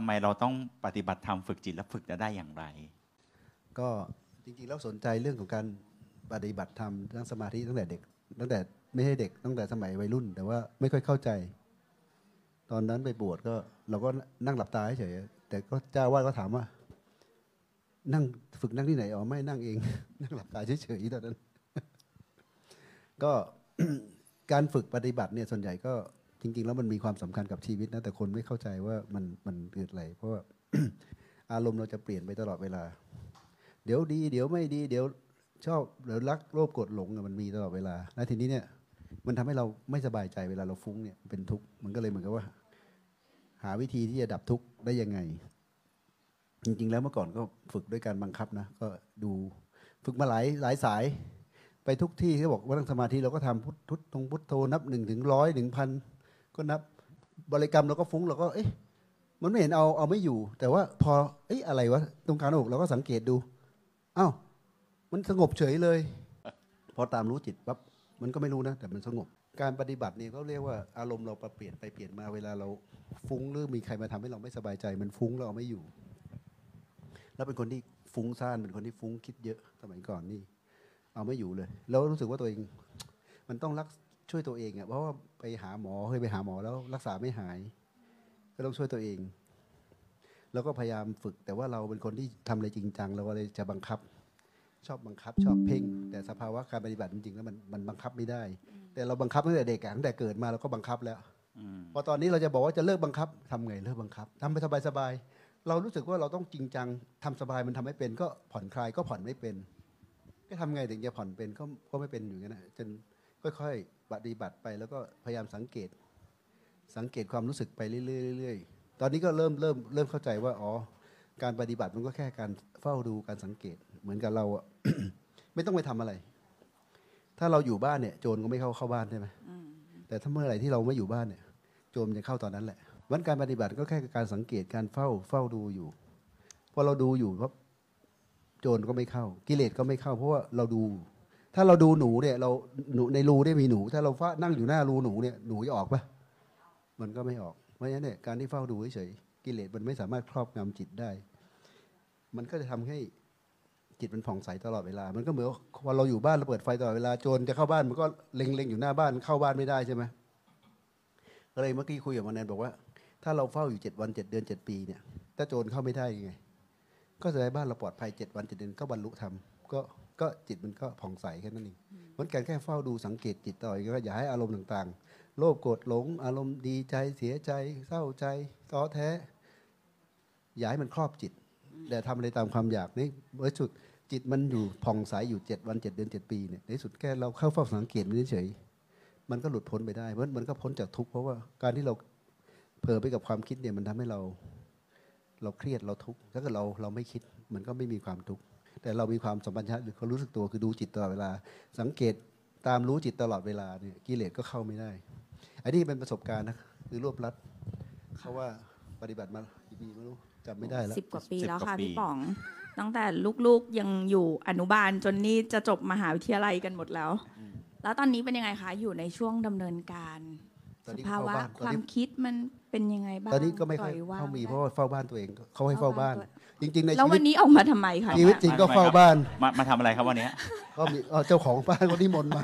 ำไมเราต้องปฏิบัติธรรมฝึกจิตและฝึกจะได้อย่างไร ก็จริงๆแล้วสนใจเรื่องของการปฏิบัติธรรมนั่งสมาธิตั้งแต่เด็ก ตั้งแต่ไม่ใช่เด็กตั้งแต่สมัยวัยรุ่น แต่ว่าไม่ค่อยเข้าใจ ตอนนั้นไปบวชก็ เราก็นั่งหลับตาเฉยแต่ก็เจ้าว่าสก็ถามว่า นั่งฝึกนั่งที่ไหนอ๋อไม่นั่งเอง นั่งหลับตาเฉยๆตอนนั้น ก็การฝึกปฏิบัติเนี่ยส่วนใหญ่ก็ จริง ๆ แล้วมันมีความสำคัญกับชีวิตนะแต่คนไม่เข้าใจว่ามันมันเกิดอะไรเพราะว่าอารมณ์เราจะเปลี่ยนไปตลอดเวลา เดี๋ยวดี เดี๋ยวไม่ดี เดี๋ยวชอบเดี๋ยวรักโลภโกรธหลงมันมีตลอดเวลา แล้วทีนี้เนี่ย มันทำให้เราไม่สบายใจเวลาเราฟุ้งเนี่ยเป็นทุกข์มันก็เลยเหมือนกับว่า หาวิธีที่จะดับทุกข์ได้ยังไง จริง ๆ แล้วเมื่อก่อนก็ฝึกด้วยการบังคับนะก็ดูฝึกมาหลายหลายสาย ไปทุกที่เขาบอกว่านั่งสมาธิเราก็ทำพุทธตรงพุทโธนับหนึ่งถึงร้อยหนึ่งพัน ก็นับบริกรรมเราก็ฟุ้งเราก็เอ๊ะมันไม่เห็นเอาเอาไม่อยู่ แต่ว่าพอเอ๊ะอะไรวะตรงกลางหน้าอกเราก็สังเกตดูอ้าวมันสงบเฉยเลย พอตามรู้จิตปั๊บมันก็ไม่รู้นะ แต่มันสงบ การปฏิบัตินี่เขาเรียกว่าอารมณ์เราเปลี่ยนไปเปลี่ยนมาเวลาเราฟุ้งหรือมีใครมาทำให้เราไม่สบายใจ มันฟุ้งเราไม่อยู่ แล้วเป็นคนที่ฟุ้งซ่านเป็นคนที่ฟุ้งคิดเยอะสมัยก่อนนี่ เอาไม่อยู่เลย แล้วรู้สึกว่าตัวเอง มันต้องรัก ช่วยตัวเองอะเพราะว่าไปหาหมอเคยไปหาหมอแล้วรักษาไม่หาย ก็ต้องช่วยตัวเองแล้วก็พยายามฝึก แต่ว่าเราเป็นคนที่ทำอะไรจริงจังเราก็เลยจะบังคับ ชอบบังคับ ชอบเพ่ง แต่สภาวะการปฏิบัติจริงๆแล้วมันมันบังคับไม่ได้ แต่เราบังคับตั้งแต่เด็กอะตั้งแต่เกิดมาเราก็บังคับแล้วอืมพอตอนนี้เราจะบอกว่าจะเลิกบังคับทำไงเลิกบังคับทำไปสบายๆเรารู้สึกว่าเราต้องจริงจังทำสบายมันทำไม่เป็น ก็ผ่อนคลายก็ผ่อนไม่เป็น ก็ทำไงถึงจะผ่อนเป็นก็ก็ไม่เป็นอยู่งั้นนะจนค่อยๆ ปฏิบัติไปแล้วก็พยายามสังเกต สังเกตความรู้สึกไปเรื่อยๆตอนนี้ก็เริ่มเริ่มเริ่มเข้าใจว่าอ๋อการปฏิบัติมันก็แค่การเฝ้าดูการสังเกตเหมือนกับเราไม่ต้องไปทำอะไร ถ้าเราอยู่บ้านเนี่ย โจรก็ไม่เข้าเข้าบ้านใช่ไหมแต่ถ้าเมื่อไหร่ที่เราไม่อยู่บ้านเนี่ย โจรมันจะเข้าตอนนั้นแหละวันการปฏิบัติก็แค่การสังเกตการเฝ้าเฝ้าดูอยู่พอเราดูอยู่ปั๊บโจรก็ไม่เข้า กิเลสก็ไม่เข้า เพราะว่าเราดู ถ้าเราดูหนูเนี่ย เราหนูในรูได้มีหนู ถ้าเราฟ้านั่งอยู่หน้ารูหนูเนี่ยหนูจะออกปะมันก็ไม่ออกเพราะฉะนั้นเนี่ยการที่เฝ้าดูเฉยๆกิเลสมันไม่สามารถครอบงำจิตได้ มันก็จะทำให้จิตมันผ่องใสตลอดเวลา มันก็เหมือนว่าพอเราอยู่บ้านเราเปิดไฟตลอดเวลาโจรจะเข้าบ้านมันก็เล็งๆอยู่หน้าบ้านเข้าบ้านไม่ได้ใช่ไหมก็เลยเมื่อกี้คุยกับมันแนนบอกว่า ถ้าเราเฝ้าอยู่เจ็ดวันเจ็ดเดือนเจ็ดปีเนี่ยถ้าโจรเข้าไม่ได้ยังไง ก็แสดงบ้านเราปลอดภัยเจ็ดวันเจ็ดเดือนก็บรรลุธรรมก็ ก็จิตมันก็ผ่องใสแค่นั้นเองเหมือนกันแค่เฝ้าดูสังเกตจิตต่อยก็อย่าให้อารมณ์ต่างๆ โลภโกรธหลง อารมณ์ดีใจเสียใจเศร้าใจท้อแท้ อย่าให้มันครอบจิต แต่ทำอะไรตามความอยากนี่ในสุดจิตมันอยู่ผ่องใสอยู่เจ็ดวันเจ็ดเดือนเจ็ดปีเนี่ยในสุดแค่เราเข้าเฝ้าสังเกตมันเฉยๆมันก็หลุดพ้นไปได้เพราะมันก็พ้นจากทุกข์เพราะว่าการที่เราเผลอไปกับความคิดเนี่ยมันทำให้เรา เราเครียดเราทุกข์ถ้าเกิดเราเราไม่คิด มันก็ไม่มีความทุกข์ แต่เรามีความสัมพันธ์หรือเขารู้สึกตัวคือดูจิตตลอดเวลา สังเกตตามรู้จิตตลอดเวลาเนี่ยกิเลสก็เข้าไม่ได้ อันนี้เป็นประสบการณ์นะคือรวบรัดเพราะว่าปฏิบัติมากี่ปีไม่รู้จำไม่ได้แล้วสิบกว่าปีสิบแล้วกว่าค่ะปีพี่ป๋อง ตั้งแต่ลูกๆยังอยู่อนุบาลจนนี่จะจบมหาวิทยาลัยกันหมดแล้ว แล้วตอนนี้เป็นยังไงคะอยู่ในช่วงดำเนินการตอนสนี้ภาวะเข้าบ้านตคอนวามนี้คิดมันเป็นยังไงบ้างตอนนี้ก็ไม่ค่อยปล่ว่างเข้ามีได้เพราะว่าเฝ้าบ้านตัวเองเขาให้เฝ้าบ้าน จริง ๆ ในแล้วชีวัวินตนี้ออกมาทำไมคะชีวิตจริงก็เฝ้าบ้านมามาทำอะไรครับวันเนี้ย ก็มีเอ่อเจ้าของบ้านคนที่มนต์มา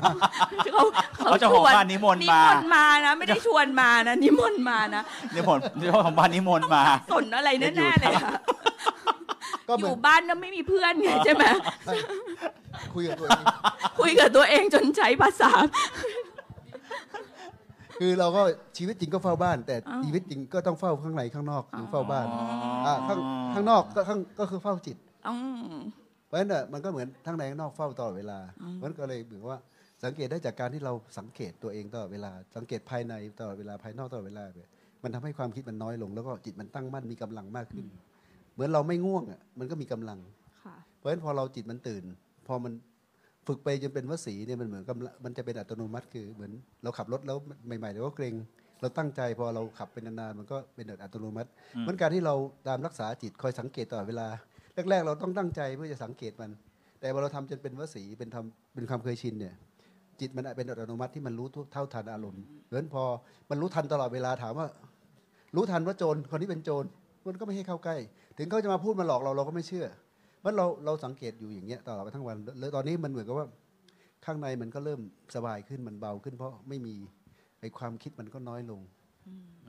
เขาเขาเจ้าของบ้านนิมนต์มา นิมนต์มานะ ไม่ได้ชวนมานะ นิมนต์มานะนี่ผมเจ้าของบ้านนิมนต์มา สนอะไรแน่ๆเลยค่ะก็อเหมือนยู่บ้านแล้วไม่มีเพื่อนไงใช่ไหมคุยกับตัวเองคุยกับตัวเองจนใช้ภาษา คือเราก็ชีวิตจริงก็เฝ้าบ้าน แต่อ้าว ชีวิตจริงก็ต้องเฝ้าข้างในข้างนอกหรือเฝ้าบ้านอ๋ออ่าข้างข้างนอกก็ข้างก็คือเฝ้าจิต อืม เพราะฉะนั้นน่ะมันก็เหมือนทั้งในข้างนอกเฝ้าตลอดเวลามันก็เลยเหมือนว่าสังเกตได้จากการที่เราสังเกตตัวเองตลอดเวลา สังเกตภายในตลอดเวลาภายนอกตลอดเวลาเนี่ยมันทำให้ความคิดมันน้อยลง แล้วก็จิตมันตั้งมั่นมีกำลังมากขึ้น เหมือนเราไม่ง่วงอะมันก็มีกำลัง ค่ะ เพราะฉะนั้นพอเราจิตมันตื่น พอมัน ฝึกไปจนเป็นวสีเนี่ยมันเหมือนกำลังมันจะเป็นอัตโนมัติ คือเหมือนเราขับรถแล้วใหม่ๆเราก็เกรงเราตั้งใจพอเราขับเป็นนานๆมันก็เป็นอัตโนมัติอืมมันการที่เราตามรักษาจิตคอยสังเกตตลอดเวลา แรก ๆ เราต้องตั้งใจเพื่อจะสังเกตมัน แต่พอเราทำจนเป็นวสีเป็นทำเป็นความเคยชินเนี่ยจิตมันเป็นอัตโนมัติที่มันรู้ทุกเท่าทันอารมณ์เพราะฉะนั้นพอมันรู้ทันตลอดเวลาถามว่า รู้ทันว่าโจรคนนี้เป็นโจรมันก็ไม่ให้เข้าใกล้ ถึงเขาจะมาพูดมาหลอกเราเราก็ไม่เชื่อเพ ราะเราเราสังเกตอยู่อย่างเงี้ยตลอดทั้งวันแล้วตอนนี้มันเหมือนกับว่าข้างในมันก็เริ่มสบายขึ้นมันเบาขึ้น เพราะไม่มีไอ้ความคิดมันก็น้อยลง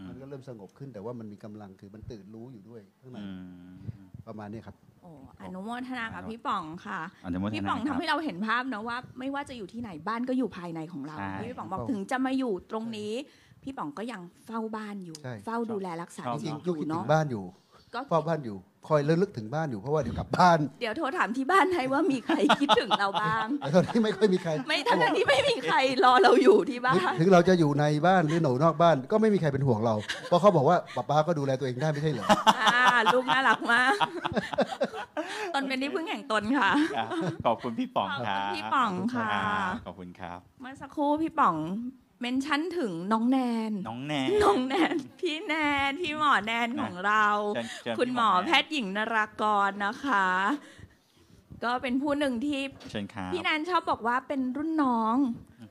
มันก็เริ่มสงบขึ้นแต่ว่ามันมีกำลังคือมันตื่นรู้อยู่ด้วยข้างในอืมประมาณนี้ครับโอ้อนุโมทนากับพี่ป๋องค่ะอนุโมทนาพี่ป๋องคทำรับให้เราเห็นภาพนะว่า ไม่ว่าจะอยู่ที่ไหนบ้านก็อยู่ภายในของเราใช่ที่พี่ป๋องบอกครับถึงจะมาอยู่ตรงนี้ พี่ป๋องก็ยังเฝ้าบ้านอยู่ใช่เฝ้าดูแลรักษาชอบจริงอๆก็คิดถึเนาะงบ้านอยู่ก็เฝ้าบ้านอยู่ คอยระลึกถึงบ้านอยู่เพราะว่าเดี๋ยวกลับบ้าน เดี๋ยวโทรถามที่บ้านให้ว่ามีใครคิดถึงเราบ้างแต่ตอนนี้ไม่ค่อยมีใคร ไม่ทั้งที่ไม่มีใครรอเราอยู่ที่บ้าน ถึงเราจะอยู่ในบ้านหรือหนูนอกบ้าน ก็ไม่มีใครเป็นห่วงเรา เพราะเขาบอกว่าป้าป้าก็ดูแลตัวเองได้ไม่ใช่เหรออ่าลูกน่ารักมากตนเป็นที่พึ่งแห่งตนค่ะครับขอบคุณพี่ป๋องครัขอบบคุณพี่ป๋องค่ะรับขอบคุณครับ เมื่อสักครู่พี่ป๋อง เมนชั่นถึงน้องแนน น้องแนน น้องแนน พี่แนน พี่หมอแนนของเรา เชิญเชิญคุณพี่หมอแนแพทย์หญิงนรากรนะคะ ก็เป็นผู้หนึ่งที่เชิญครับพี่แนนชอบบอกว่าเป็นรุ่นน้อง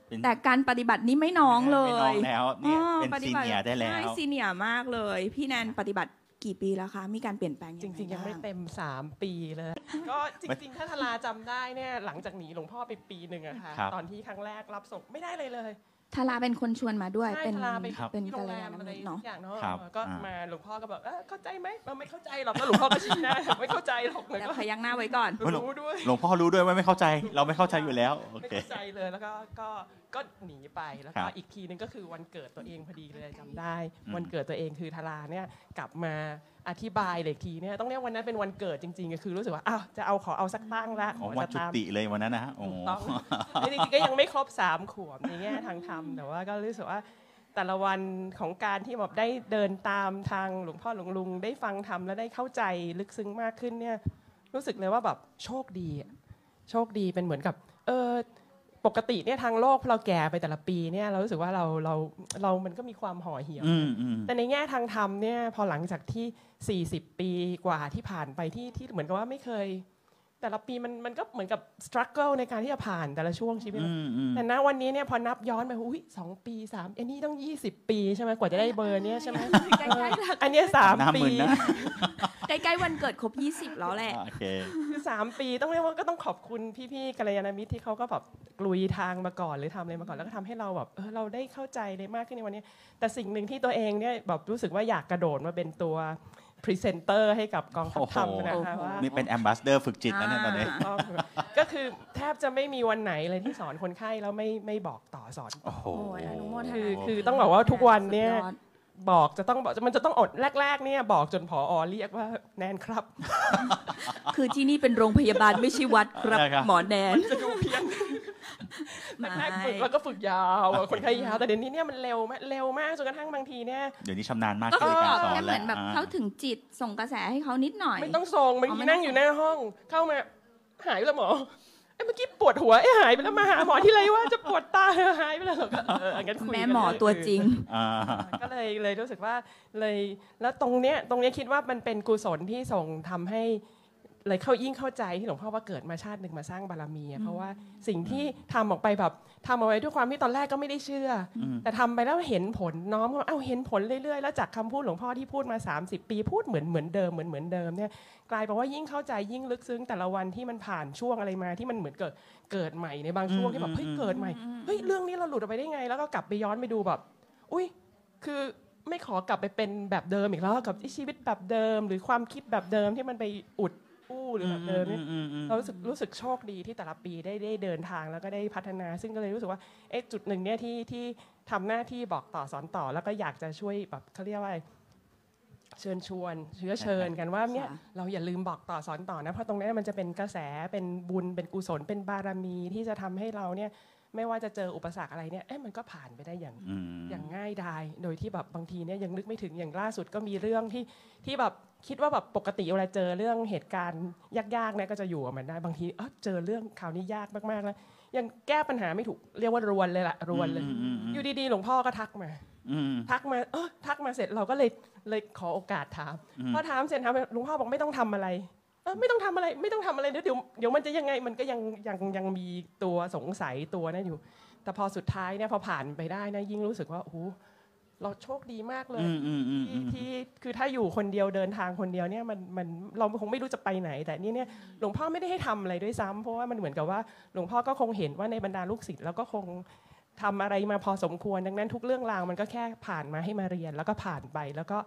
เป็นแต่การปฏิบัตินี้ไม่น้องเลไม่น้องยแล้วเนี่ยอ๋อเป็นปฏิซีบัติเนียร์ได้แล้วใช่ซีเนียร์มากเลย พี่แนนปฏิบัติกี่ปีแล้วคะ มีการเปลี่ยนแปลงจริงๆ ยังไม่บ้าเต็ม 3 ปีเลย ก็จริงๆ ถ้าทลาจำได้เนี่ยหลังจากหนีหลวงพ่อไปปีหนึ่งอะค่ะ ครับ ตอนที่ครั้งแรกรับส่งไม่ได้เลยเลย ทาราเป็นคนชวนมาด้วยใช่เป็นทลาไปครับ เป็นที่โรกัลงแรยามณอะไรมิตรเนาะ อย่างเนาะครับก็อ่าม มาหลวงพ่อก็แบบเออเข้าใจไหมเออไม่เข้าใจหรอกแล้วหลวงพ่อก็ชี้หน้าไม่เข้าใจหรอกเลยแต่ก็พยักหน้าไว้ก่อน รู้ด้วยหลวงพ่อรู้ด้วยว่าไม่เข้าใจ เราไม่เข้าใจอยู่แล้ว โอไม่เค เข้าใจเลยแล้วก็ก็ก็หนีไปแล้วครัก็บอีกทีนึงก็คือวันเกิดตัวเองพอดีเลยจำได้อืมวันเกิดตัวเองคือทาราเนี่ยกลับมาอธิบายเลยอีกทีเนี่ยต้องเรียกวันนั้นเป็นวันเกิดจริงๆก็คือรู้สึกว่าอ้าวจะเอาขอเอาสักตั้งละอ๋อขอวันจะจุตามติเลยวันนั้นนะฮะโอ้ถูกต้องจริงๆก็ยังไม่ครบสามขวบในแง่ทางธรรมแต่ว่าก็รู้สึกว่าแต่ละวันของการที่แบบได้เดินตามทางหลวงพ่อหลวงลุง ได้ฟังธรรมและได้เข้าใจลึกซึ้งมากขึ้นเนี่ยรู้สึกเลยว่าแบบโชคดีอะโชคดีเป็นเหมือนกับ เออ ปกติเนี่ยทางโลกพอเราแก่ไปแต่ละปีเนี่ยเรารู้สึกว่าเราเราเรามันก็มีความห่อเหี่ยวอืมอืมแต่ในแง่ทางธรรมเนี่ยพอหลังจากที่ 40 ปีกว่าที่ผ่านไปที่ที่เหมือนกับว่าไม่เคย แต่ละปีมันมันก็เหมือนกับส t รั g เกิลในการที่จะผ่านแต่ละช่วงชีวิตอืมอืมแต่ณวันนี้เนี่ยพอนับย้อนไปอุ้ยสองปีสามอันนี้ต้อง20ปีใช่ไหมกว่าจะได้เบอร์เนี้ยใช่ไหมใกล้ๆละอันเนี้ยสามหน้าปีมึนนะใกล้ๆวันเกิดครบ20แล้วแหละโอเคคือสามปีต้องเรียกว่าก็ต้องขอบคุณพี่ๆกัลยาณมิตรที่เขาก็แบบกลุยทางมาก่อนหรือทำอะไรมาก่อนแล้วก็ทำให้เราแบบเออเราได้เข้าใจได้มากขึ้นในวันนี้ แต่สิ่งหนึ่งที่ตัวเองเนี่ยแบบรู้สึกว่าอยากกระโดดมาเป็นตัว พรีเซนเตอร์ให้กับกองทัพธรรมนะคะโอ้โหว่านี่เป็น ambassador ฝึกจิตนะเนี่ยตอนนี้ถูกต้องก็คือแทบจะไม่มีวันไหนเลยที่สอนคนไข้แล้วไม่ไม่บอกต่อสอนโอ้โหโอ้ยอนุโมทนาคือคือต้องบอกว่าทุกวันเนี่ยสุดอดบอกจะต้องบอกมันจะต้องอดแรก ๆ เนี่ยบอกจนผอเรียกว่าแนนครับ คือที่นี่เป็นโรงพยาบาลไม่ใช่วัดครับนะครับหมอแนนจะดูเพี้ยนไม่ แรกๆฝึกแล้วก็ฝึกยาวอะคนไข้ยาวแต่เดี๋ยวนี้เนี่ยมันเร็วมากเร็วมากจนกระทั่งบางทีเนี่ย เดี๋ยวนี้ชำนาญมากก็ขึ้นคือในบการอกสอแค่นเหแล้มืวอนแบบอ่าเขาถึงจิตส่งกระแสให้เขานิดหน่อย ไม่ต้องส่งบางอ๋อทีไม่นั่งต้องอยู่หน้าห้อง เข้ามาหายไปแล้วหมอเอ้ยเมื่อกี้ปวดหัวเอ้ยหายไปแล้วมาหาหมอที่ไรว่าจะปวดตาเออหายไปแล้วเหรอก็เอองั้นคุยแม่กันหมอเลยตัวจริง อ่าก็เลยเลยรู้สึกว่าเลยแล้วตรงเนี้ยตรงเนี้ยคิดว่ามันเป็นกุศลที่ส่งทำให้ เลยเข้ายิ่งเข้าใจที่หลวงพ่อว่าเกิดมาชาติหนึ่งมาสร้างบารมีอะเพราะว่าสิ่งที่ทำออกไปแบบทำเอาไว้ด้วยความที่ตอนแรกก็ไม่ได้เชื่ออมแต่ทำไปแล้วเห็นผลน้อมว่าเอ้าเห็นผลเรื่อยๆแล้วจากคำพูดหลวงพ่อที่พูดมา 30 ปีพูดเหมือนเหมือนเดิมเหมือนเหมือนเดิมเนี่ยกลายเป็นว่ายิ่งเข้าใจยิ่งลึกซึ้งแต่ละวันที่มันผ่านช่วงอะไรมาที่มันเหมือนเกิดเกิดใหม่ในบางช่วงที่แบบเฮ้ยเกิดใหม่เฮ้ยเรื่องนี้เราหลุดออกไปได้ไง แล้วก็กลับไปย้อนไปดูแบบ อุ้ยคือไม่ขอกลับไปเป็นแบบเดิมอีกแล้วกับชีวิตแบบเดิม หรือความคิดแบบเดิมที่มันไปอุด อู้หรือแบบเดิมเนี่ยอืมอืม เรารู้สึกรู้สึกโชคดีที่แต่ละปีได้ได้เดินทางแล้วก็ได้พัฒนา ซึ่งก็เลยรู้สึกว่าเอ๊ะจุดหนึ่งเนี่ยที่ที่ทำหน้าที่บอกต่อสอนต่อ แล้วก็อยากจะช่วยแบบเขาเรียกว่าอะไรเชิญชวนเชื้อเชิญกันว่าเนี่ยค่ะ เราอย่าลืมบอกต่อสอนต่อนะเพราะตรงนี้มันจะเป็นกระแสเป็นบุญเป็นกุศลเป็นบารมีที่จะทำให้เราเนี่ยไม่ว่าจะเจออุปสรรคอะไรเนี่ยเอ๊ะมันก็ผ่านไปได้อย่าง อืม อย่างง่ายดาย โดยที่แบบบางทีเนี่ยยังนึกไม่ถึงอย่างล่าสุดก็มีเรื่องที่ที่แบบ คิดว่าแบบปกติเวลาเจอเรื่องเหตุการณ์ยากๆเนี่ยก็จะอยู่กับมันได้บางทีเออเจอเรื่องคราวนี้ยากมากๆแล้วยังแก้ปัญหาไม่ถูกเรียกว่ารวนเลยล่ะรวนเลยอืมอืมอืมอยู่ดีๆ หลวงพ่อก็ทักมาอืมทักมาเออทักมาเสร็จเราก็เลยเลยขอโอกาสถามอืมพอถามเสร็จถามหลวงพ่อบอกไม่ต้องทำอะไรเออไม่ต้องทำอะไรไม่ต้องทำอะไรเดี๋ยวเดี๋ยวเดี๋ยวมันจะยังไงมันก็ยังยังยังมีตัวสงสัยตัวนั้นอยู่ แต่พอสุดท้ายเนี่ยพอผ่านไปได้นะยิ่งรู้สึกว่าโอ้โห เราโชคดีมากเลยอืมอืมอืมอืที่มที่คือถ้าอยู่คนเดียวเดินทางคนเดียวเนี่ยมันมันเราคงไม่รู้จะไปไหน แต่นี่เนี่ยหลวงพ่อไม่ได้ให้ทำอะไรด้วยซ้ำเพราะว่ามันเหมือนกับว่าหลวงพ่อก็คงเห็นว่าในบรรดาลูกศิษย์แล้วก็คงทำอะไรมาพอสมควร ดังนั้นทุกเรื่องราวมันก็แค่ผ่านมาให้มาเรียนแล้วก็ผ่านไปแล้วก็